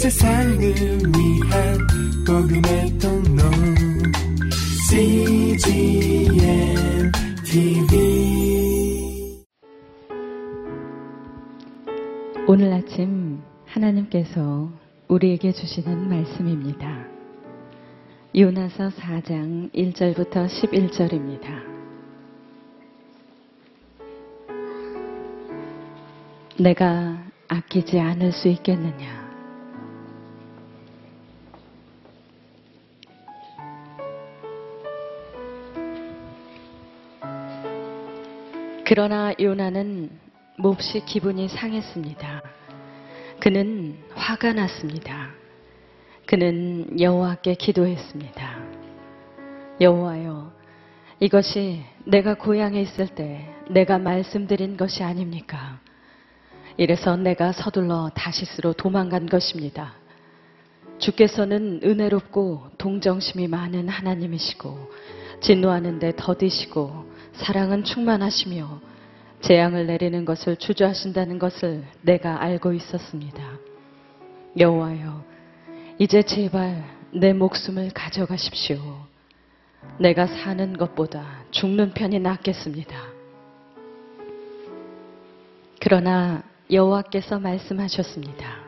세상을 위한 복음의 통로 CGM TV 오늘 아침 하나님께서 우리에게 주시는 말씀입니다. 요나서 4장 1절부터 11절입니다. 내가 아끼지 않을 수 있겠느냐? 그러나 요나는 몹시 기분이 상했습니다. 그는 화가 났습니다. 그는 여호와께 기도했습니다. 여호와여, 이것이 내가 고향에 있을 때 내가 말씀드린 것이 아닙니까? 이래서 내가 서둘러 다시스로 도망간 것입니다. 주께서는 은혜롭고 동정심이 많은 하나님이시고 진노하는데 더디시고 사랑은 충만하시며 재앙을 내리는 것을 주저하신다는 것을 내가 알고 있었습니다. 여호와여, 이제 제발 내 목숨을 가져가십시오. 내가 사는 것보다 죽는 편이 낫겠습니다. 그러나 여호와께서 말씀하셨습니다.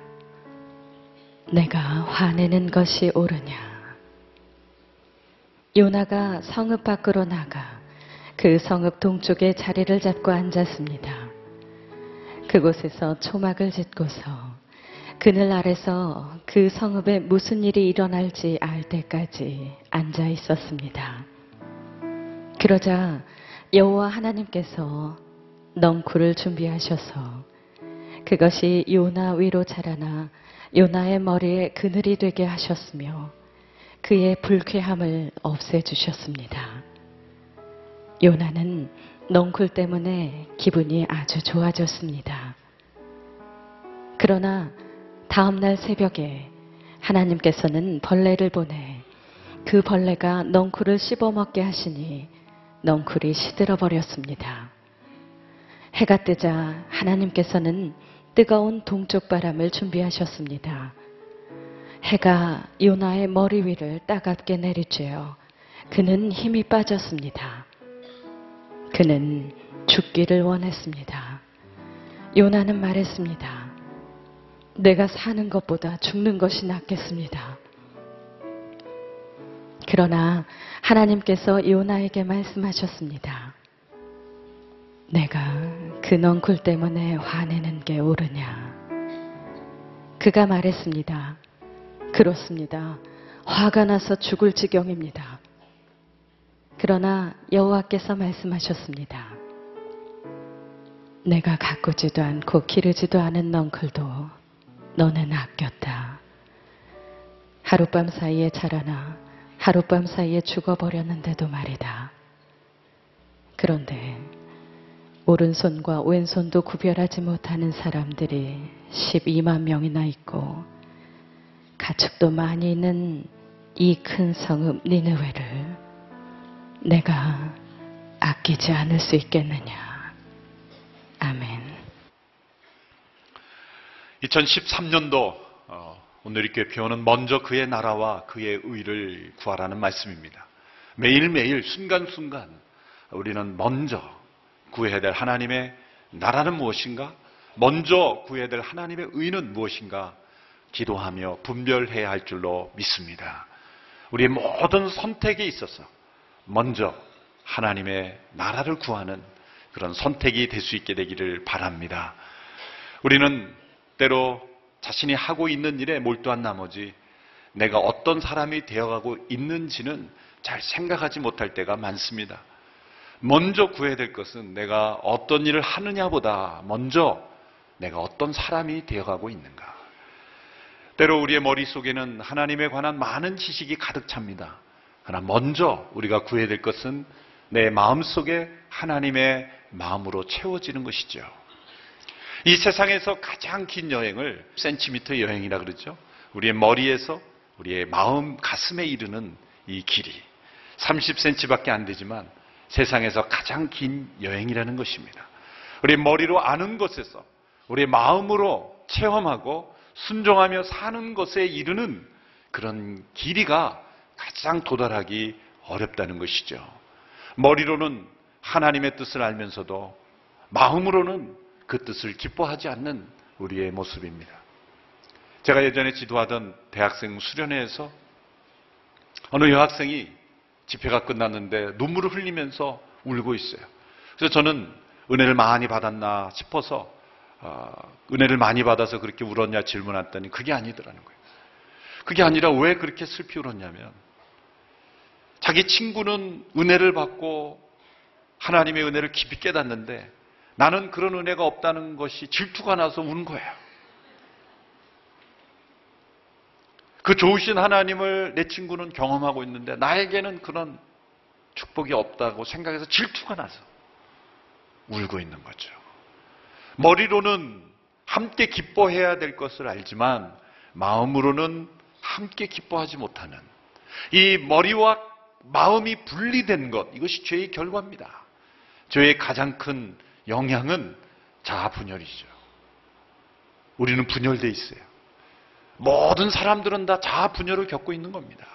내가 화내는 것이 옳으냐? 요나가 성읍 밖으로 나가 그 성읍 동쪽에 자리를 잡고 앉았습니다. 그곳에서 초막을 짓고서 그늘 아래서 그 성읍에 무슨 일이 일어날지 알 때까지 앉아 있었습니다. 그러자 여호와 하나님께서 넝쿨을 준비하셔서 그것이 요나 위로 자라나 요나의 머리에 그늘이 되게 하셨으며 그의 불쾌함을 없애주셨습니다. 요나는 넝쿨 때문에 기분이 아주 좋아졌습니다. 그러나 다음날 새벽에 하나님께서는 벌레를 보내 그 벌레가 넝쿨을 씹어먹게 하시니 넝쿨이 시들어 버렸습니다. 해가 뜨자 하나님께서는 뜨거운 동쪽 바람을 준비하셨습니다. 해가 요나의 머리 위를 따갑게 내리쬐어 그는 힘이 빠졌습니다. 그는 죽기를 원했습니다. 요나는 말했습니다. 내가 사는 것보다 죽는 것이 낫겠습니다. 그러나 하나님께서 요나에게 말씀하셨습니다. 내가 그 넝쿨 때문에 화내는 게 옳으냐? 그가 말했습니다. 그렇습니다. 화가 나서 죽을 지경입니다. 그러나 여호와께서 말씀하셨습니다. 내가 가꾸지도 않고 기르지도 않은 넝쿨도 너는 아꼈다. 하룻밤 사이에 자라나 하룻밤 사이에 죽어버렸는데도 말이다. 그런데 오른손과 왼손도 구별하지 못하는 사람들이 12만 명이나 있고 가축도 많이 있는 이 큰 성읍 니느웨를 내가 아끼지 않을 수 있겠느냐. 아멘. 2013년도 어, 오늘 교회 표현은 먼저 그의 나라와 그의 의를 구하라는 말씀입니다. 매일매일 순간순간 우리는 먼저 구해야 될 하나님의 나라는 무엇인가? 먼저 구해야 될 하나님의 의는 무엇인가? 기도하며 분별해야 할 줄로 믿습니다. 우리의 모든 선택에 있어서 먼저 하나님의 나라를 구하는 그런 선택이 될 수 있게 되기를 바랍니다. 우리는 때로 자신이 하고 있는 일에 몰두한 나머지 내가 어떤 사람이 되어가고 있는지는 잘 생각하지 못할 때가 많습니다. 먼저 구해야 될 것은 내가 어떤 일을 하느냐보다 먼저 내가 어떤 사람이 되어가고 있는가. 때로 우리의 머릿속에는 하나님에 관한 많은 지식이 가득 찹니다. 그러나 먼저 우리가 구해야 될 것은 내 마음 속에 하나님의 마음으로 채워지는 것이죠. 이 세상에서 가장 긴 여행을 센티미터 여행이라 그러죠. 우리의 머리에서 우리의 마음, 가슴에 이르는 이 길이 30cm밖에 안 되지만 세상에서 가장 긴 여행이라는 것입니다. 우리 머리로 아는 것에서 우리 마음으로 체험하고 순종하며 사는 것에 이르는 그런 길이가 가장 도달하기 어렵다는 것이죠. 머리로는 하나님의 뜻을 알면서도 마음으로는 그 뜻을 기뻐하지 않는 우리의 모습입니다. 제가 예전에 지도하던 대학생 수련회에서 어느 여학생이 집회가 끝났는데 눈물을 흘리면서 울고 있어요. 그래서 저는 은혜를 많이 받았나 싶어서 어, 은혜를 많이 받아서 그렇게 울었냐 질문했더니 그게 아니더라는 거예요. 그게 아니라 왜 그렇게 슬피 울었냐면 자기 친구는 은혜를 받고 하나님의 은혜를 깊이 깨닫는데 나는 그런 은혜가 없다는 것이 질투가 나서 운 거예요. 그 좋으신 하나님을 내 친구는 경험하고 있는데 나에게는 그런 축복이 없다고 생각해서 질투가 나서 울고 있는 거죠. 머리로는 함께 기뻐해야 될 것을 알지만 마음으로는 함께 기뻐하지 못하는 이 머리와 마음이 분리된 것 이것이 죄의 결과입니다. 죄의 가장 큰 영향은 자아 분열이죠. 우리는 분열돼 있어요. 모든 사람들은 다 자아 분열을 겪고 있는 겁니다.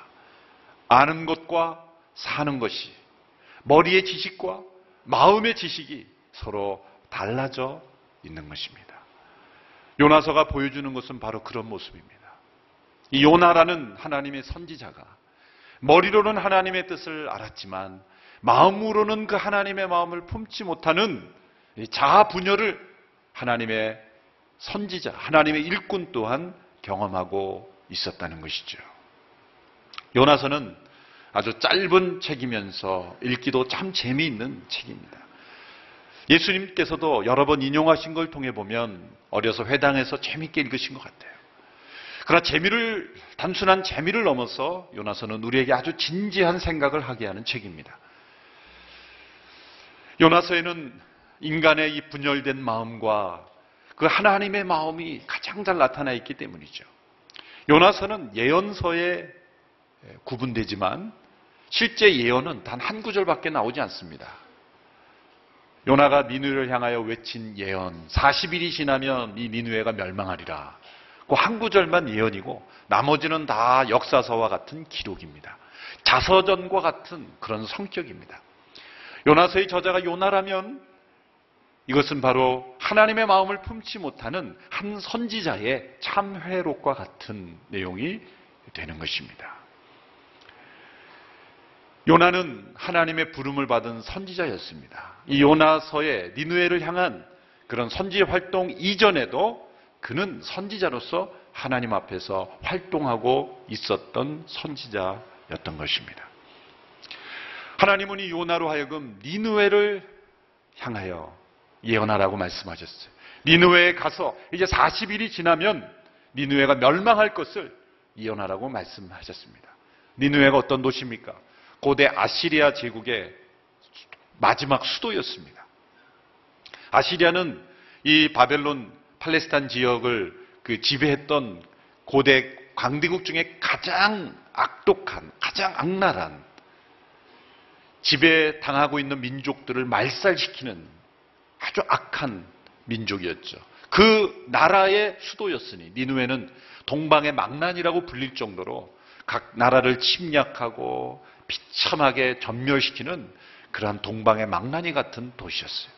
아는 것과 사는 것이 머리의 지식과 마음의 지식이 서로 달라져 있는 것입니다. 요나서가 보여주는 것은 바로 그런 모습입니다. 이 요나라는 하나님의 선지자가 머리로는 하나님의 뜻을 알았지만 마음으로는 그 하나님의 마음을 품지 못하는 자아 분열을 하나님의 선지자, 하나님의 일꾼 또한 경험하고 있었다는 것이죠. 요나서는 아주 짧은 책이면서 읽기도 참 재미있는 책입니다. 예수님께서도 여러 번 인용하신 걸 통해 보면 어려서 회당에서 재미있게 읽으신 것 같아요. 그러나 재미를, 단순한 재미를 넘어서 요나서는 우리에게 아주 진지한 생각을 하게 하는 책입니다. 요나서에는 인간의 이 분열된 마음과 그 하나님의 마음이 가장 잘 나타나 있기 때문이죠. 요나서는 예언서에 구분되지만 실제 예언은 단 한 구절밖에 나오지 않습니다. 요나가 니누를 향하여 외친 예언 40일이 지나면 이 니누에가 멸망하리라. 그 한 구절만 예언이고 나머지는 다 역사서와 같은 기록입니다. 자서전과 같은 그런 성격입니다. 요나서의 저자가 요나라면 이것은 바로 하나님의 마음을 품지 못하는 한 선지자의 참회록과 같은 내용이 되는 것입니다. 요나는 하나님의 부름을 받은 선지자였습니다. 이 요나서의 니누에를 향한 그런 선지 활동 이전에도 그는 선지자로서 하나님 앞에서 활동하고 있었던 선지자였던 것입니다. 하나님은 이 요나로 하여금 니누에를 향하여 예언하라고 말씀하셨어요. 니누에에 가서 이제 40일이 지나면 니누에가 멸망할 것을 예언하라고 말씀하셨습니다. 니누에가 어떤 도시입니까? 고대 아시리아 제국의 마지막 수도였습니다. 아시리아는 이 바벨론 팔레스타인 지역을 그 지배했던 고대 강대국 중에 가장 악독한, 가장 악랄한 지배당하고 있는 민족들을 말살시키는 아주 악한 민족이었죠. 그 나라의 수도였으니 니누에는 동방의 망난이라고 불릴 정도로 각 나라를 침략하고 비참하게 전멸시키는 그러한 동방의 망나니 같은 도시였어요.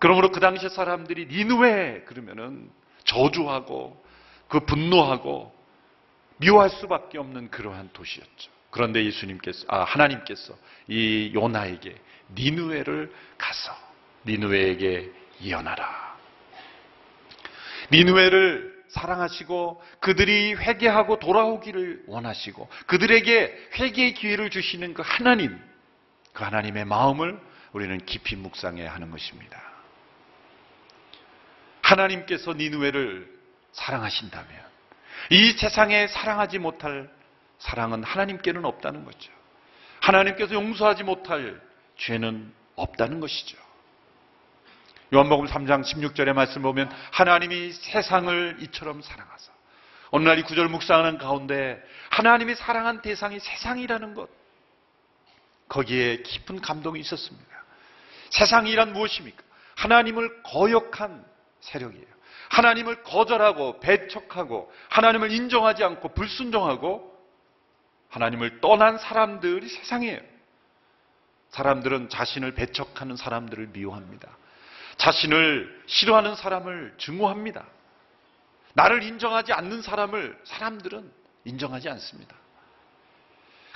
그러므로 그 당시 사람들이 니누에 그러면은 저주하고 그 분노하고 미워할 수밖에 없는 그러한 도시였죠. 그런데 예수님께서 아 하나님께서 이 요나에게 니누에를 가서 니누에에게 예언하라. 니누에를 사랑하시고 그들이 회개하고 돌아오기를 원하시고 그들에게 회개의 기회를 주시는 그 하나님, 그 하나님의 마음을 우리는 깊이 묵상해야 하는 것입니다. 하나님께서 니누에를 사랑하신다면 이 세상에 사랑하지 못할 사랑은 하나님께는 없다는 거죠. 하나님께서 용서하지 못할 죄는 없다는 것이죠. 요한복음 3장 16절의 말씀 보면 하나님이 세상을 이처럼 사랑하사 어느 날 이 구절 묵상하는 가운데 하나님이 사랑한 대상이 세상이라는 것 거기에 깊은 감동이 있었습니다. 세상이란 무엇입니까? 하나님을 거역한 세력이에요. 하나님을 거절하고 배척하고 하나님을 인정하지 않고 불순종하고 하나님을 떠난 사람들이 세상이에요. 사람들은 자신을 배척하는 사람들을 미워합니다. 자신을 싫어하는 사람을 증오합니다. 나를 인정하지 않는 사람을 사람들은 인정하지 않습니다.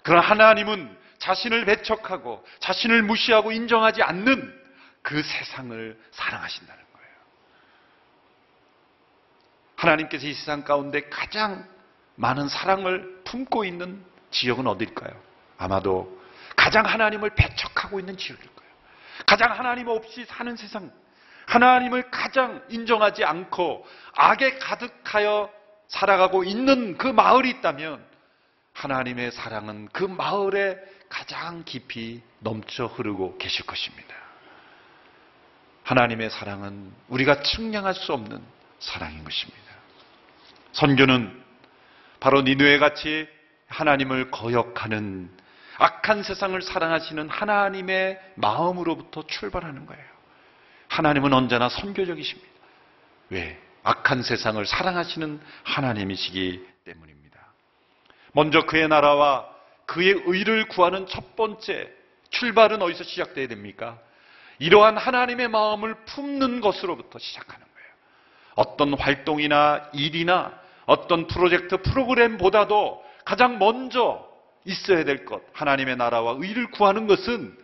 그러나 하나님은 자신을 배척하고 자신을 무시하고 인정하지 않는 그 세상을 사랑하신다는. 하나님께서 이 세상 가운데 가장 많은 사랑을 품고 있는 지역은 어딜까요? 아마도 가장 하나님을 배척하고 있는 지역일 거예요. 가장 하나님 없이 사는 세상, 하나님을 가장 인정하지 않고 악에 가득하여 살아가고 있는 그 마을이 있다면 하나님의 사랑은 그 마을에 가장 깊이 넘쳐 흐르고 계실 것입니다. 하나님의 사랑은 우리가 측량할 수 없는 사랑인 것입니다. 선교는 바로 니누에 같이 하나님을 거역하는 악한 세상을 사랑하시는 하나님의 마음으로부터 출발하는 거예요. 하나님은 언제나 선교적이십니다. 왜? 악한 세상을 사랑하시는 하나님이시기 때문입니다. 먼저 그의 나라와 그의 의를 구하는 첫 번째 출발은 어디서 시작돼야 됩니까? 이러한 하나님의 마음을 품는 것으로부터 시작하는 거예요. 어떤 활동이나 일이나 어떤 프로젝트 프로그램보다도 가장 먼저 있어야 될 것, 하나님의 나라와 의를 구하는 것은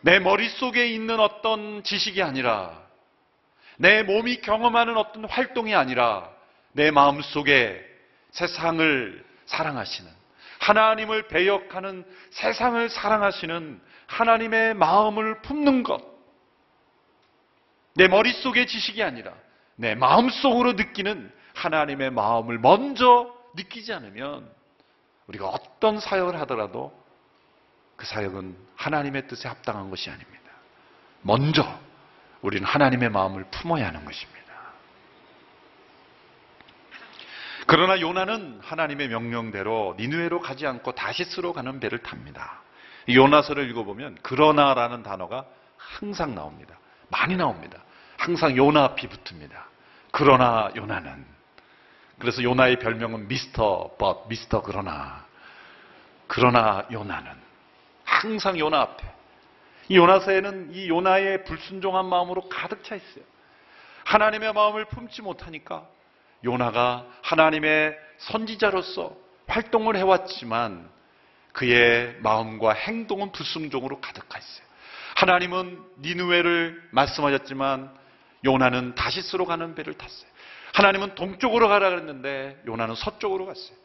내 머릿속에 있는 어떤 지식이 아니라 내 몸이 경험하는 어떤 활동이 아니라 내 마음속에 세상을 사랑하시는 하나님을 배역하는 세상을 사랑하시는 하나님의 마음을 품는 것. 내 머릿속의 지식이 아니라 내 마음속으로 느끼는 하나님의 마음을 먼저 느끼지 않으면 우리가 어떤 사역을 하더라도 그 사역은 하나님의 뜻에 합당한 것이 아닙니다. 먼저 우리는 하나님의 마음을 품어야 하는 것입니다. 그러나 요나는 하나님의 명령대로 니누에로 가지 않고 다시스로 가는 배를 탑니다. 요나서를 읽어보면 그러나라는 단어가 항상 나옵니다. 많이 나옵니다. 항상 요나 앞이 붙습니다. 그러나 요나는 그래서 요나의 별명은 미스터 벗 미스터 그러나 그러나 요나는 항상 요나 앞에 이 요나서에는 이 요나의 불순종한 마음으로 가득 차 있어요. 하나님의 마음을 품지 못하니까 요나가 하나님의 선지자로서 활동을 해왔지만 그의 마음과 행동은 불순종으로 가득하 있어요. 하나님은 니누웨를 말씀하셨지만 요나는 다시스로 가는 배를 탔어요. 하나님은 동쪽으로 가라 그랬는데 요나는 서쪽으로 갔어요.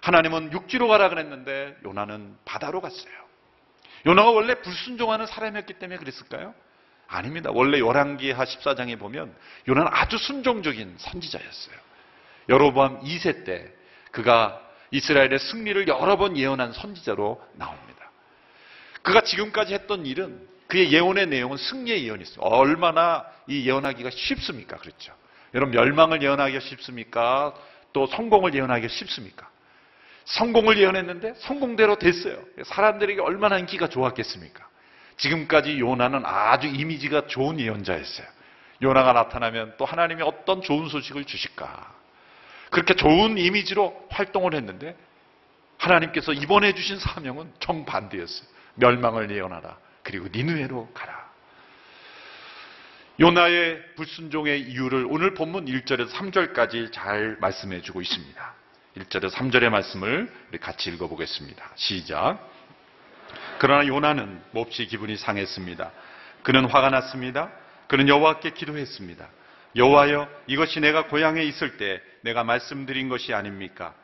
하나님은 육지로 가라 그랬는데 요나는 바다로 갔어요. 요나가 원래 불순종하는 사람이었기 때문에 그랬을까요? 아닙니다. 원래 요란기하 14장에 보면 요나는 아주 순종적인 선지자였어요. 여로보암 2세 때 그가 이스라엘의 승리를 여러 번 예언한 선지자로 나옵니다. 그가 지금까지 했던 일은 그의 예언의 내용은 승리의 예언이었어요. 얼마나 이 예언하기가 쉽습니까? 그렇죠. 여러분 멸망을 예언하기가 쉽습니까? 또 성공을 예언하기가 쉽습니까? 성공을 예언했는데 성공대로 됐어요. 사람들에게 얼마나 인기가 좋았겠습니까? 지금까지 요나는 아주 이미지가 좋은 예언자였어요. 요나가 나타나면 또 하나님이 어떤 좋은 소식을 주실까? 그렇게 좋은 이미지로 활동을 했는데 하나님께서 이번에 주신 사명은 정반대였어요. 멸망을 예언하라. 그리고 니누에로 가라. 요나의 불순종의 이유를 오늘 본문 1절에서 3절까지 잘 말씀해 주고 있습니다. 1절에서 3절의 말씀을 같이 읽어보겠습니다. 시작. 그러나 요나는 몹시 기분이 상했습니다. 그는 화가 났습니다. 그는 여호와께 기도했습니다. 여호와여 이것이 내가 고향에 있을 때 내가 말씀드린 것이 아닙니까?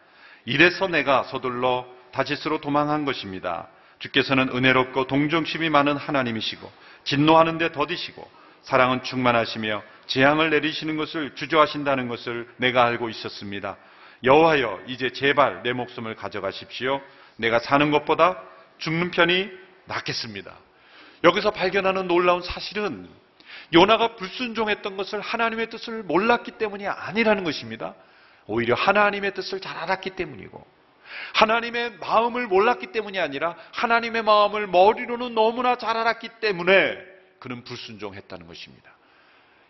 이래서 내가 서둘러 다시스로 도망한 것입니다. 주께서는 은혜롭고 동정심이 많은 하나님이시고 진노하는 데 더디시고 사랑은 충만하시며 재앙을 내리시는 것을 주저하신다는 것을 내가 알고 있었습니다. 여호와여 이제 제발 내 목숨을 가져가십시오. 내가 사는 것보다 죽는 편이 낫겠습니다. 여기서 발견하는 놀라운 사실은 요나가 불순종했던 것을 하나님의 뜻을 몰랐기 때문이 아니라는 것입니다. 오히려 하나님의 뜻을 잘 알았기 때문이고 하나님의 마음을 몰랐기 때문이 아니라 하나님의 마음을 머리로는 너무나 잘 알았기 때문에 그는 불순종했다는 것입니다.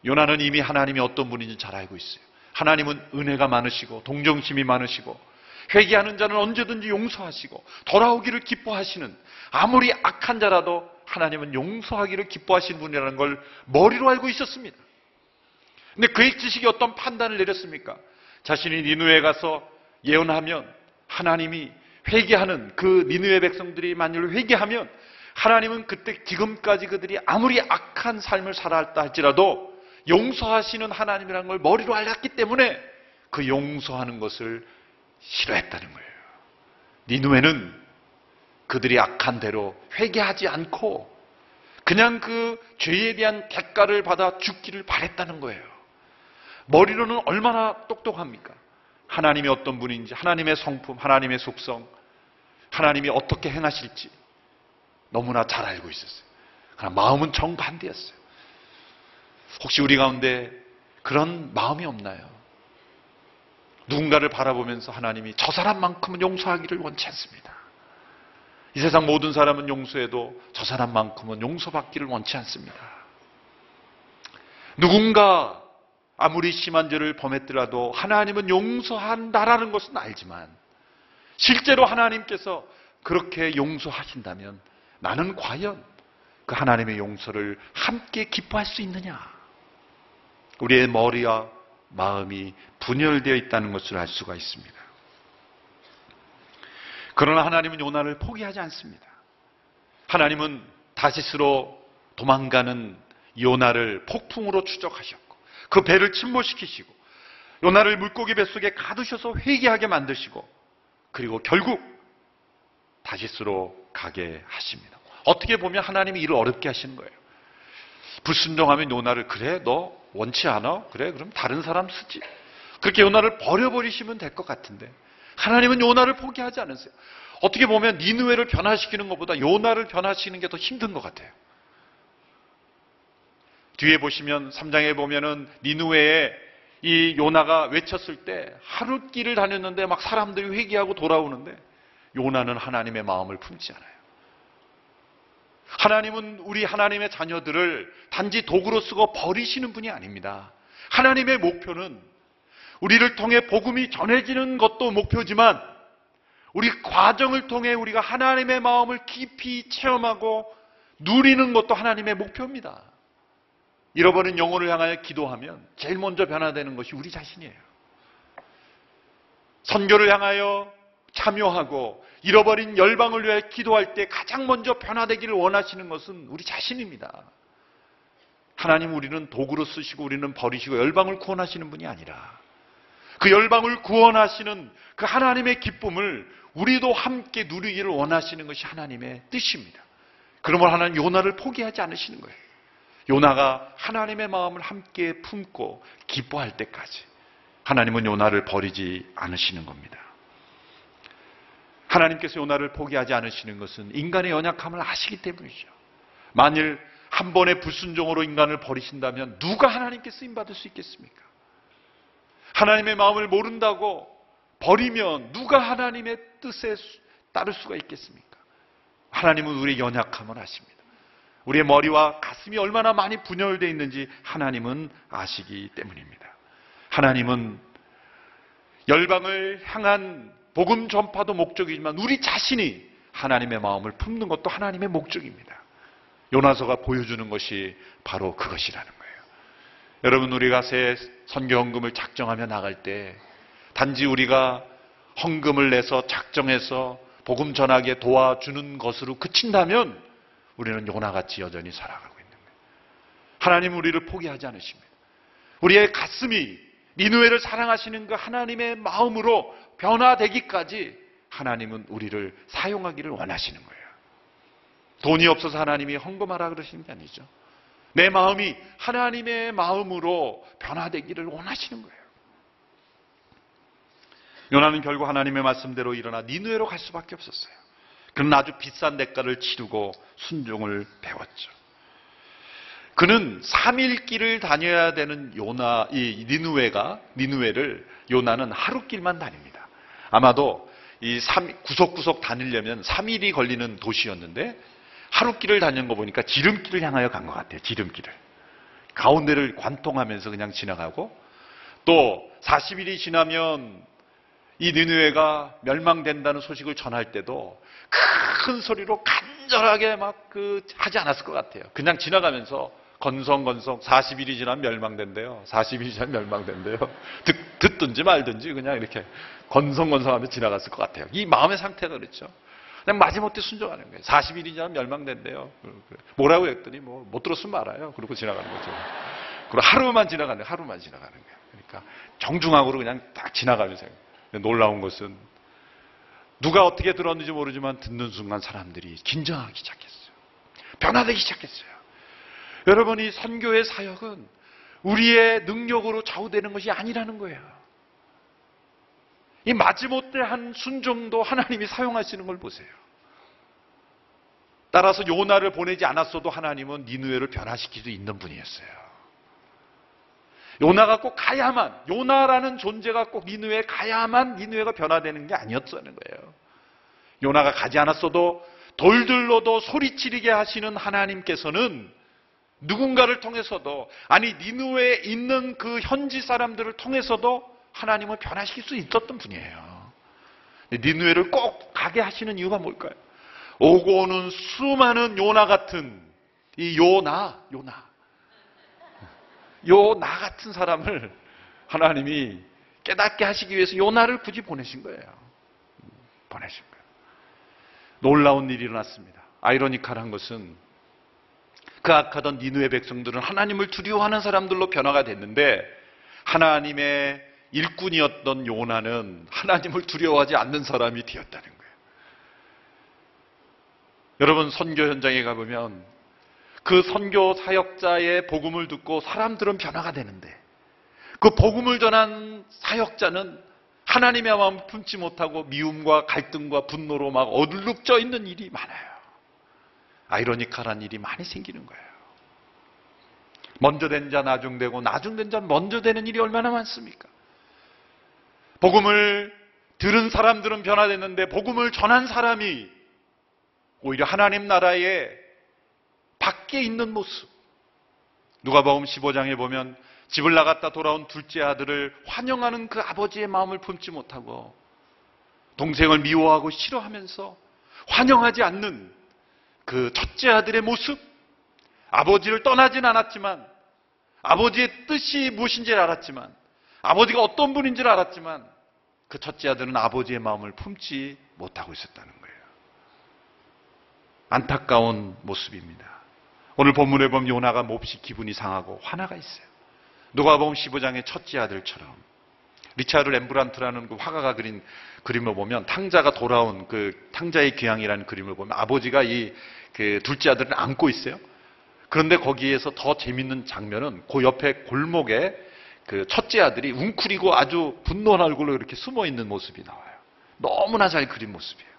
요나는 이미 하나님이 어떤 분인지 잘 알고 있어요. 하나님은 은혜가 많으시고 동정심이 많으시고 회개하는 자는 언제든지 용서하시고 돌아오기를 기뻐하시는 아무리 악한 자라도 하나님은 용서하기를 기뻐하시는 분이라는 걸 머리로 알고 있었습니다. 근데 그의 지식이 어떤 판단을 내렸습니까? 자신이 니누에 가서 예언하면 하나님이 회개하는 그 니누의 백성들이 만일 회개하면 하나님은 그때 지금까지 그들이 아무리 악한 삶을 살아왔다 할지라도 용서하시는 하나님이라는 걸 머리로 알았기 때문에 그 용서하는 것을 싫어했다는 거예요. 니누에는 그들이 악한 대로 회개하지 않고 그냥 그 죄에 대한 대가를 받아 죽기를 바랬다는 거예요. 머리로는 얼마나 똑똑합니까? 하나님이 어떤 분인지, 하나님의 성품, 하나님의 속성, 하나님이 어떻게 행하실지 너무나 잘 알고 있었어요. 그러나 마음은 정반대였어요. 혹시 우리 가운데 그런 마음이 없나요? 누군가를 바라보면서 하나님이 저 사람만큼은 용서하기를 원치 않습니다. 이 세상 모든 사람은 용서해도 저 사람만큼은 용서받기를 원치 않습니다. 누군가 아무리 심한 죄를 범했더라도 하나님은 용서한다라는 것은 알지만 실제로 하나님께서 그렇게 용서하신다면 나는 과연 그 하나님의 용서를 함께 기뻐할 수 있느냐? 우리의 머리와 마음이 분열되어 있다는 것을 알 수가 있습니다. 그러나 하나님은 요나를 포기하지 않습니다. 하나님은 다시스로 도망가는 요나를 폭풍으로 추적하셨고 그 배를 침몰시키시고 요나를 물고기 뱃속에 가두셔서 회개하게 만드시고 그리고 결국 다시스로 가게 하십니다. 어떻게 보면 하나님이 일을 어렵게 하시는 거예요. 불순종하면 요나를 그래 너 원치 않아? 그래 그럼 다른 사람 쓰지. 그렇게 요나를 버려버리시면 될 것 같은데 하나님은 요나를 포기하지 않으세요. 어떻게 보면 니누웨를 변화시키는 것보다 요나를 변화시키는 게 더 힘든 것 같아요. 뒤에 보시면 3장에 보면은 니누웨에 이 요나가 외쳤을 때 하루 길을 다녔는데 막 사람들이 회개하고 돌아오는데 요나는 하나님의 마음을 품지 않아요. 하나님은 우리 하나님의 자녀들을 단지 도구로 쓰고 버리시는 분이 아닙니다. 하나님의 목표는 우리를 통해 복음이 전해지는 것도 목표지만 우리 과정을 통해 우리가 하나님의 마음을 깊이 체험하고 누리는 것도 하나님의 목표입니다. 잃어버린 영혼을 향하여 기도하면 제일 먼저 변화되는 것이 우리 자신이에요. 선교를 향하여 참여하고 잃어버린 열방을 위해 기도할 때 가장 먼저 변화되기를 원하시는 것은 우리 자신입니다. 하나님 우리는 도구로 쓰시고 우리는 버리시고 열방을 구원하시는 분이 아니라 그 열방을 구원하시는 그 하나님의 기쁨을 우리도 함께 누리기를 원하시는 것이 하나님의 뜻입니다. 그러면 하나님 요나를 포기하지 않으시는 거예요. 요나가 하나님의 마음을 함께 품고 기뻐할 때까지 하나님은 요나를 버리지 않으시는 겁니다. 하나님께서 요나를 포기하지 않으시는 것은 인간의 연약함을 아시기 때문이죠. 만일 한 번의 불순종으로 인간을 버리신다면 누가 하나님께 쓰임 받을 수 있겠습니까? 하나님의 마음을 모른다고 버리면 누가 하나님의 뜻에 따를 수가 있겠습니까? 하나님은 우리의 연약함을 아십니다. 우리의 머리와 가슴이 얼마나 많이 분열되어 있는지 하나님은 아시기 때문입니다. 하나님은 열방을 향한 복음 전파도 목적이지만 우리 자신이 하나님의 마음을 품는 것도 하나님의 목적입니다. 요나서가 보여주는 것이 바로 그것이라는 거예요. 여러분 우리가 새 선교 헌금을 작정하며 나갈 때 단지 우리가 헌금을 내서 작정해서 복음 전하게 도와주는 것으로 그친다면 우리는 요나같이 여전히 살아가고 있는 거예요. 하나님 우리를 포기하지 않으십니다. 우리의 가슴이 니누에를 사랑하시는 그 하나님의 마음으로 변화되기까지 하나님은 우리를 사용하기를 원하시는 거예요. 돈이 없어서 하나님이 헌금하라 그러시는 게 아니죠. 내 마음이 하나님의 마음으로 변화되기를 원하시는 거예요. 요나는 결국 하나님의 말씀대로 일어나 니누에로 갈 수밖에 없었어요. 그는 아주 비싼 대가를 치르고 순종을 배웠죠. 그는 3일 길을 다녀야 되는 요나, 이 니누에가, 니누에를 요나는 하루 길만 다닙니다. 아마도 이 3, 구석구석 다니려면 3일이 걸리는 도시였는데 하루 길을 다니는 거 보니까 지름길을 향하여 간 것 같아요. 지름길을. 가운데를 관통하면서 그냥 지나가고 또 40일이 지나면 이 니누에가 멸망된다는 소식을 전할 때도 큰 소리로 간절하게 막 그 하지 않았을 것 같아요. 그냥 지나가면서 건성건성 40일이 지나면 멸망된대요. 40일이 지나면 멸망된대요. 듣, 듣든지 말든지 그냥 이렇게 건성건성하며 지나갔을 것 같아요. 이 마음의 상태가 그렇죠. 그냥 마지못해 순종하는 거예요. 40일이 지나면 멸망된대요. 뭐라고 했더니 뭐 못 들었으면 말아요. 그러고 지나가는 거죠. 그리고 하루만 지나가는 하루만 지나가는 거예요. 그러니까 정중앙으로 그냥 딱 지나가면서 놀라운 것은 누가 어떻게 들었는지 모르지만 듣는 순간 사람들이 긴장하기 시작했어요. 변화되기 시작했어요. 여러분 이 선교의 사역은 우리의 능력으로 좌우되는 것이 아니라는 거예요. 이 마지못해 한 순종도 하나님이 사용하시는 걸 보세요. 따라서 요나를 보내지 않았어도 하나님은 니누에를 변화시킬 수 있는 분이었어요. 요나가 꼭 가야만, 요나라는 존재가 꼭 니누에 가야만 니누에가 변화되는 게 아니었다는 거예요. 요나가 가지 않았어도 돌들로도 소리치리게 하시는 하나님께서는 누군가를 통해서도 아니 니누에 있는 그 현지 사람들을 통해서도 하나님을 변화시킬 수 있었던 분이에요. 니누에를 꼭 가게 하시는 이유가 뭘까요? 오고 오는 수많은 요나 같은 이 요나, 요나, 요 나 같은 사람을 하나님이 깨닫게 하시기 위해서 요나를 굳이 보내신 거예요. 보내신 거예요. 놀라운 일이 일어났습니다. 아이러니컬한 것은 그 악하던 니누의 백성들은 하나님을 두려워하는 사람들로 변화가 됐는데 하나님의 일꾼이었던 요나는 하나님을 두려워하지 않는 사람이 되었다는 거예요. 여러분 선교 현장에 가보면 그 선교 사역자의 복음을 듣고 사람들은 변화가 되는데 그 복음을 전한 사역자는 하나님의 마음을 품지 못하고 미움과 갈등과 분노로 막 어들룩져 있는 일이 많아요. 아이러니컬한 일이 많이 생기는 거예요. 먼저 된 자 나중되고 나중된 자 먼저 되는 일이 얼마나 많습니까? 복음을 들은 사람들은 변화됐는데 복음을 전한 사람이 오히려 하나님 나라의 밖에 있는 모습. 누가복음 15장에 보면 집을 나갔다 돌아온 둘째 아들을 환영하는 그 아버지의 마음을 품지 못하고 동생을 미워하고 싫어하면서 환영하지 않는 그 첫째 아들의 모습. 아버지를 떠나진 않았지만 아버지의 뜻이 무엇인지를 알았지만 아버지가 어떤 분인지를 알았지만 그 첫째 아들은 아버지의 마음을 품지 못하고 있었다는 거예요. 안타까운 모습입니다. 오늘 본문에 보면 요나가 몹시 기분이 상하고 화나가 있어요. 누가복음 15장의 첫째 아들처럼 리차르 렘브란트라는 그 화가가 그린 그림을 보면 탕자가 돌아온 그 탕자의 귀향이라는 그림을 보면 아버지가 이 그 둘째 아들을 안고 있어요. 그런데 거기에서 더 재밌는 장면은 그 옆에 골목에 그 첫째 아들이 웅크리고 아주 분노한 얼굴로 이렇게 숨어 있는 모습이 나와요. 너무나 잘 그린 모습이에요.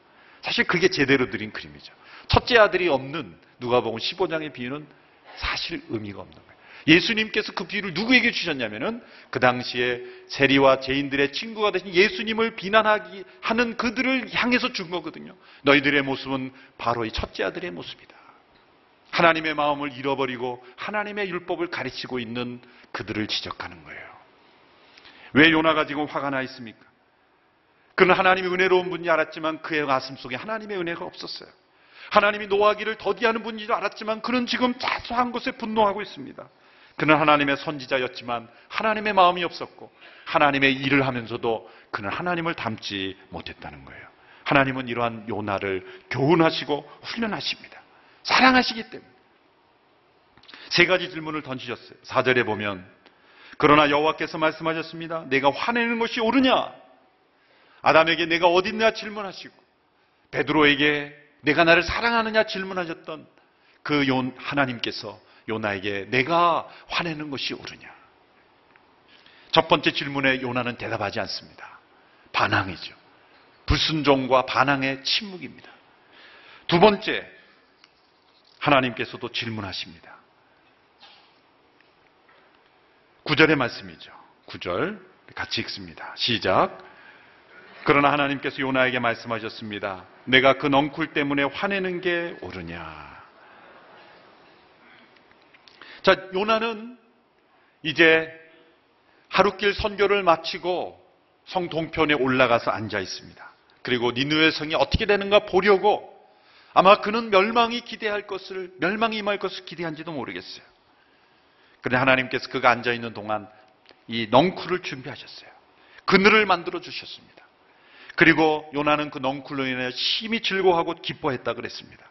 사실 그게 제대로 그린 그림이죠. 첫째 아들이 없는 누가복음 15장의 비유는 사실 의미가 없는 거예요. 예수님께서 그 비유를 누구에게 주셨냐면은 그 당시에 세리와 죄인들의 친구가 되신 예수님을 비난하기 하는 그들을 향해서 준 거거든요. 너희들의 모습은 바로 이 첫째 아들의 모습이다. 하나님의 마음을 잃어버리고 하나님의 율법을 가르치고 있는 그들을 지적하는 거예요. 왜 요나가 지금 화가 나 있습니까? 그는 하나님이 은혜로운 분이 알았지만 그의 가슴 속에 하나님의 은혜가 없었어요. 하나님이 노하기를 더디하는 분인 줄 알았지만 그는 지금 자소한 것에 분노하고 있습니다. 그는 하나님의 선지자였지만 하나님의 마음이 없었고 하나님의 일을 하면서도 그는 하나님을 닮지 못했다는 거예요. 하나님은 이러한 요나를 교훈하시고 훈련하십니다. 사랑하시기 때문에. 세 가지 질문을 던지셨어요. 사절에 보면 그러나 여호와께서 말씀하셨습니다. 내가 화내는 것이 옳으냐? 아담에게 내가 어딨냐 질문하시고 베드로에게 내가 나를 사랑하느냐 질문하셨던 그 요, 하나님께서 요나에게 내가 화내는 것이 옳으냐? 첫 번째 질문에 요나는 대답하지 않습니다. 반항이죠. 불순종과 반항의 침묵입니다. 두 번째, 하나님께서도 질문하십니다. 구절의 말씀이죠. 구절 같이 읽습니다. 시작. 그러나 하나님께서 요나에게 말씀하셨습니다. 내가 그 넝쿨 때문에 화내는 게 옳으냐? 자, 요나는 이제 하루길 선교를 마치고 성 동편에 올라가서 앉아 있습니다. 그리고 니누의 성이 어떻게 되는가 보려고 아마 그는 멸망이 기대할 것을 멸망이 임할 것을 기대한지도 모르겠어요. 그런데 하나님께서 그가 앉아 있는 동안 이 넝쿨을 준비하셨어요. 그늘을 만들어 주셨습니다. 그리고 요나는 그 넝쿨로 인해 심히 즐거워하고 기뻐했다 그랬습니다.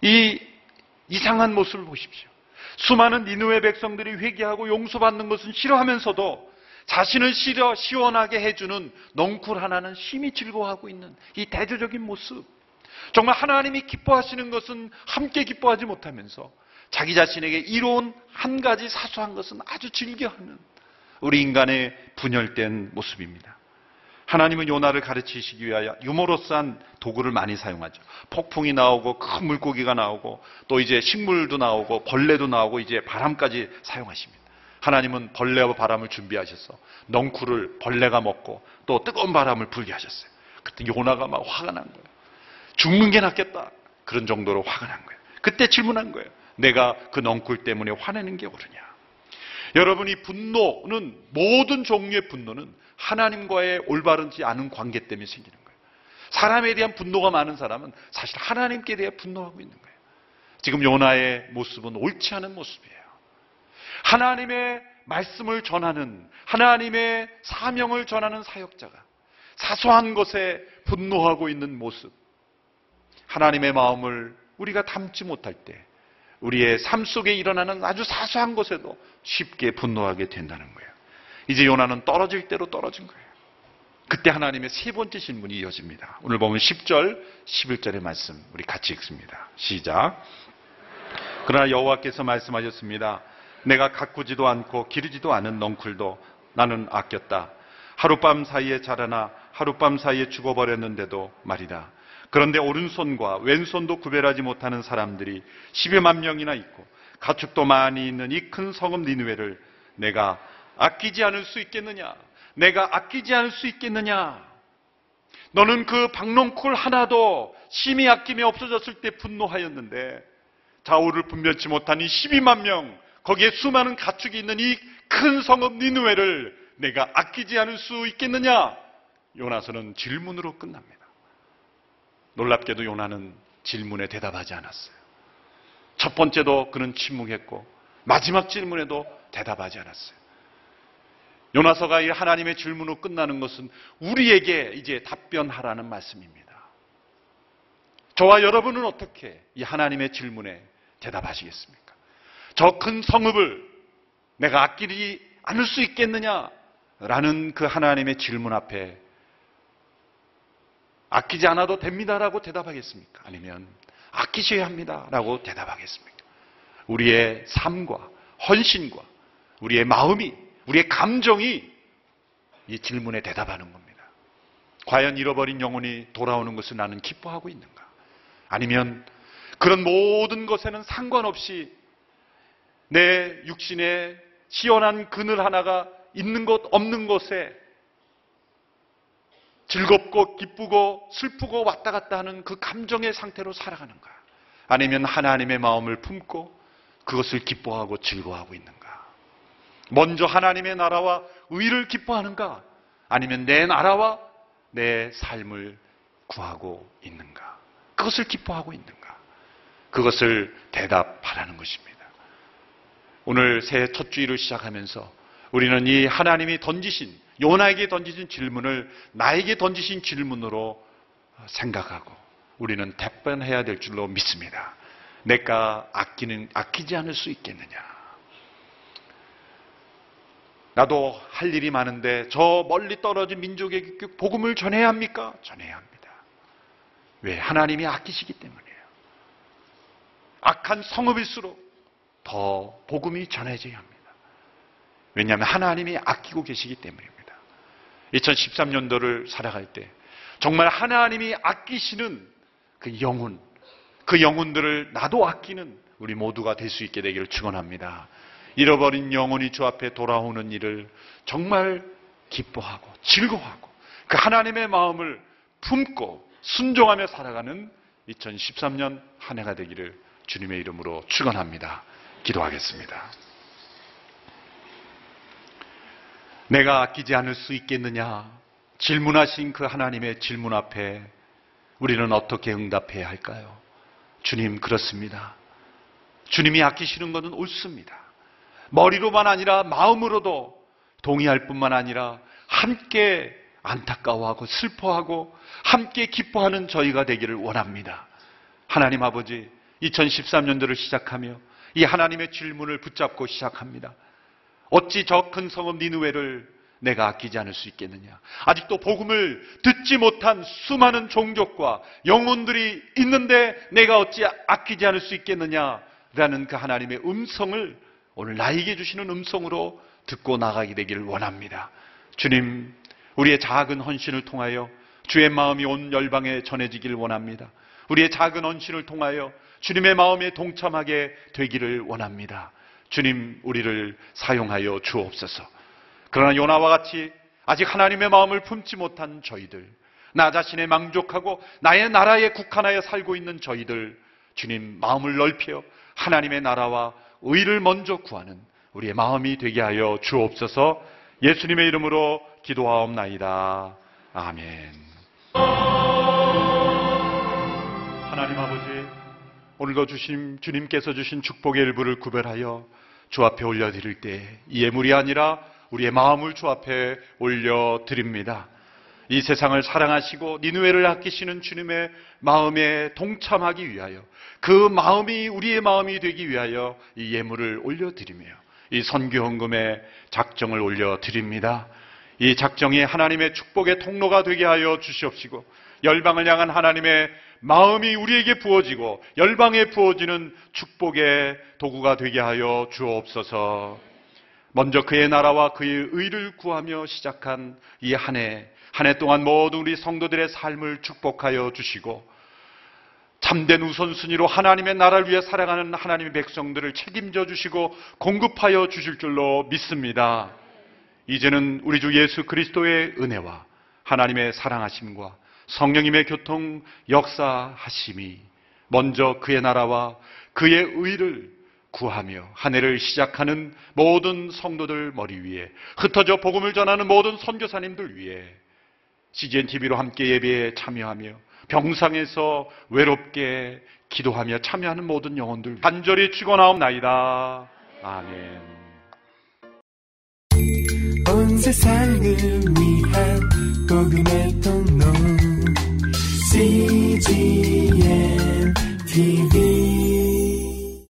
이 이상한 모습을 보십시오. 수많은 니누의 백성들이 회개하고 용서받는 것은 싫어하면서도 자신을 싫어 시원하게 해주는 넝쿨 하나는 심히 즐거워하고 있는 이 대조적인 모습. 정말 하나님이 기뻐하시는 것은 함께 기뻐하지 못하면서 자기 자신에게 이로운 한 가지 사소한 것은 아주 즐겨하는 우리 인간의 분열된 모습입니다. 하나님은 요나를 가르치시기 위하여 유머러스한 도구를 많이 사용하죠. 폭풍이 나오고 큰 물고기가 나오고 또 이제 식물도 나오고 벌레도 나오고 이제 바람까지 사용하십니다. 하나님은 벌레와 바람을 준비하셔서 넝쿨을 벌레가 먹고 또 뜨거운 바람을 불게 하셨어요. 그때 요나가 막 화가 난 거예요. 죽는 게 낫겠다. 그런 정도로 화가 난 거예요. 그때 질문한 거예요. 내가 그 넝쿨 때문에 화내는 게 옳으냐? 여러분 이 분노는 모든 종류의 분노는 하나님과의 올바르지 않은 관계 때문에 생기는 거예요. 사람에 대한 분노가 많은 사람은 사실 하나님께 대해 분노하고 있는 거예요. 지금 요나의 모습은 옳지 않은 모습이에요. 하나님의 말씀을 전하는 하나님의 사명을 전하는 사역자가 사소한 것에 분노하고 있는 모습. 하나님의 마음을 우리가 담지 못할 때 우리의 삶 속에 일어나는 아주 사소한 것에도 쉽게 분노하게 된다는 거예요. 이제 요나는 떨어질 대로 떨어진 거예요. 그때 하나님의 세 번째 질문이 이어집니다. 오늘 보면 10절, 11절의 말씀 우리 같이 읽습니다. 시작. 그러나 여호와께서 말씀하셨습니다. 내가 가꾸지도 않고 기르지도 않은 넝쿨도 나는 아꼈다. 하룻밤 사이에 자라나 하룻밤 사이에 죽어버렸는데도 말이다. 그런데 오른손과 왼손도 구별하지 못하는 사람들이 10여만 명이나 있고 가축도 많이 있는 이 큰 성읍 니누웨를 내가 아끼지 않을 수 있겠느냐? 내가 아끼지 않을 수 있겠느냐? 너는 그 박농쿨 하나도 심히 아낌이 없어졌을 때 분노하였는데 좌우를 분별치 못한 이 12만 명 거기에 수많은 가축이 있는 이 큰 성읍 니누웨를 내가 아끼지 않을 수 있겠느냐? 요나서는 질문으로 끝납니다. 놀랍게도 요나는 질문에 대답하지 않았어요. 첫 번째도 그는 침묵했고 마지막 질문에도 대답하지 않았어요. 요나서가 이 하나님의 질문으로 끝나는 것은 우리에게 이제 답변하라는 말씀입니다. 저와 여러분은 어떻게 이 하나님의 질문에 대답하시겠습니까? 저 큰 성읍을 내가 아끼지 않을 수 있겠느냐? 라는 그 하나님의 질문 앞에 아끼지 않아도 됩니다라고 대답하겠습니까? 아니면 아끼셔야 합니다라고 대답하겠습니까? 우리의 삶과 헌신과 우리의 마음이 우리의 감정이 이 질문에 대답하는 겁니다. 과연 잃어버린 영혼이 돌아오는 것을 나는 기뻐하고 있는가? 아니면 그런 모든 것에는 상관없이 내 육신에 시원한 그늘 하나가 있는 것 없는 것에 즐겁고 기쁘고 슬프고 왔다 갔다 하는 그 감정의 상태로 살아가는가? 아니면 하나님의 마음을 품고 그것을 기뻐하고 즐거워하고 있는가? 먼저 하나님의 나라와 의를 기뻐하는가? 아니면 내 나라와 내 삶을 구하고 있는가? 그것을 기뻐하고 있는가? 그것을 대답하라는 것입니다. 오늘 새첫 주일을 시작하면서 우리는 이 하나님이 던지신 요나에게 던지신 질문을 나에게 던지신 질문으로 생각하고 우리는 답변해야 될 줄로 믿습니다. 내가 아끼는 아끼지 않을 수 있겠느냐? 나도 할 일이 많은데 저 멀리 떨어진 민족에게 복음을 전해야 합니까? 전해야 합니다. 왜? 하나님이 아끼시기 때문이에요. 악한 성읍일수록 더 복음이 전해져야 합니다. 왜냐하면 하나님이 아끼고 계시기 때문입니다. 2013년도를 살아갈 때 정말 하나님이 아끼시는 그 영혼, 그 영혼들을 나도 아끼는 우리 모두가 될 수 있게 되기를 축원합니다. 잃어버린 영혼이 주 앞에 돌아오는 일을 정말 기뻐하고 즐거워하고 그 하나님의 마음을 품고 순종하며 살아가는 2013년 한 해가 되기를 주님의 이름으로 축원합니다. 기도하겠습니다. 내가 아끼지 않을 수 있겠느냐? 질문하신 그 하나님의 질문 앞에 우리는 어떻게 응답해야 할까요? 주님, 그렇습니다. 주님이 아끼시는 것은 옳습니다. 머리로만 아니라 마음으로도 동의할 뿐만 아니라 함께 안타까워하고 슬퍼하고 함께 기뻐하는 저희가 되기를 원합니다. 하나님 아버지, 2013년도를 시작하며 이 하나님의 질문을 붙잡고 시작합니다. 어찌 저 큰 성읍 니누웨를 내가 아끼지 않을 수 있겠느냐? 아직도 복음을 듣지 못한 수많은 종족과 영혼들이 있는데 내가 어찌 아끼지 않을 수 있겠느냐? 라는 그 하나님의 음성을 오늘 나에게 주시는 음성으로 듣고 나가게 되기를 원합니다. 주님, 우리의 작은 헌신을 통하여 주의 마음이 온 열방에 전해지기를 원합니다. 우리의 작은 헌신을 통하여 주님의 마음에 동참하게 되기를 원합니다. 주님, 우리를 사용하여 주옵소서. 그러나 요나와 같이 아직 하나님의 마음을 품지 못한 저희들, 나 자신의 만족하고 나의 나라에 국한하여 살고 있는 저희들, 주님 마음을 넓혀 하나님의 나라와 의를 먼저 구하는 우리의 마음이 되게 하여 주옵소서 예수님의 이름으로 기도하옵나이다. 아멘. 하나님 아버지, 오늘도 주심, 주님께서 주신 축복의 일부를 구별하여 주 앞에 올려드릴 때 예물이 아니라 우리의 마음을 주 앞에 올려드립니다. 이 세상을 사랑하시고 니누웨를 아끼시는 주님의 마음에 동참하기 위하여 그 마음이 우리의 마음이 되기 위하여 이 예물을 올려드리며 이 선교 헌금의 작정을 올려드립니다. 이 작정이 하나님의 축복의 통로가 되게 하여 주시옵시고 열방을 향한 하나님의 마음이 우리에게 부어지고 열방에 부어지는 축복의 도구가 되게 하여 주옵소서. 먼저 그의 나라와 그의 의를 구하며 시작한 이 한 해, 한 해 동안 모든 우리 성도들의 삶을 축복하여 주시고 참된 우선순위로 하나님의 나라를 위해 살아가는 하나님의 백성들을 책임져 주시고 공급하여 주실 줄로 믿습니다. 이제는 우리 주 예수 그리스도의 은혜와 하나님의 사랑하심과 성령님의 교통 역사하심이 먼저 그의 나라와 그의 의를 구하며 한 해를 시작하는 모든 성도들 머리 위에 흩어져 복음을 전하는 모든 선교사님들 위에 CGN TV로 함께 예배에 참여하며 병상에서 외롭게 기도하며 참여하는 모든 영혼들 간절히 축원하옵나이다. 아멘. 온 세상을 위한 복음의 통로 CGM TV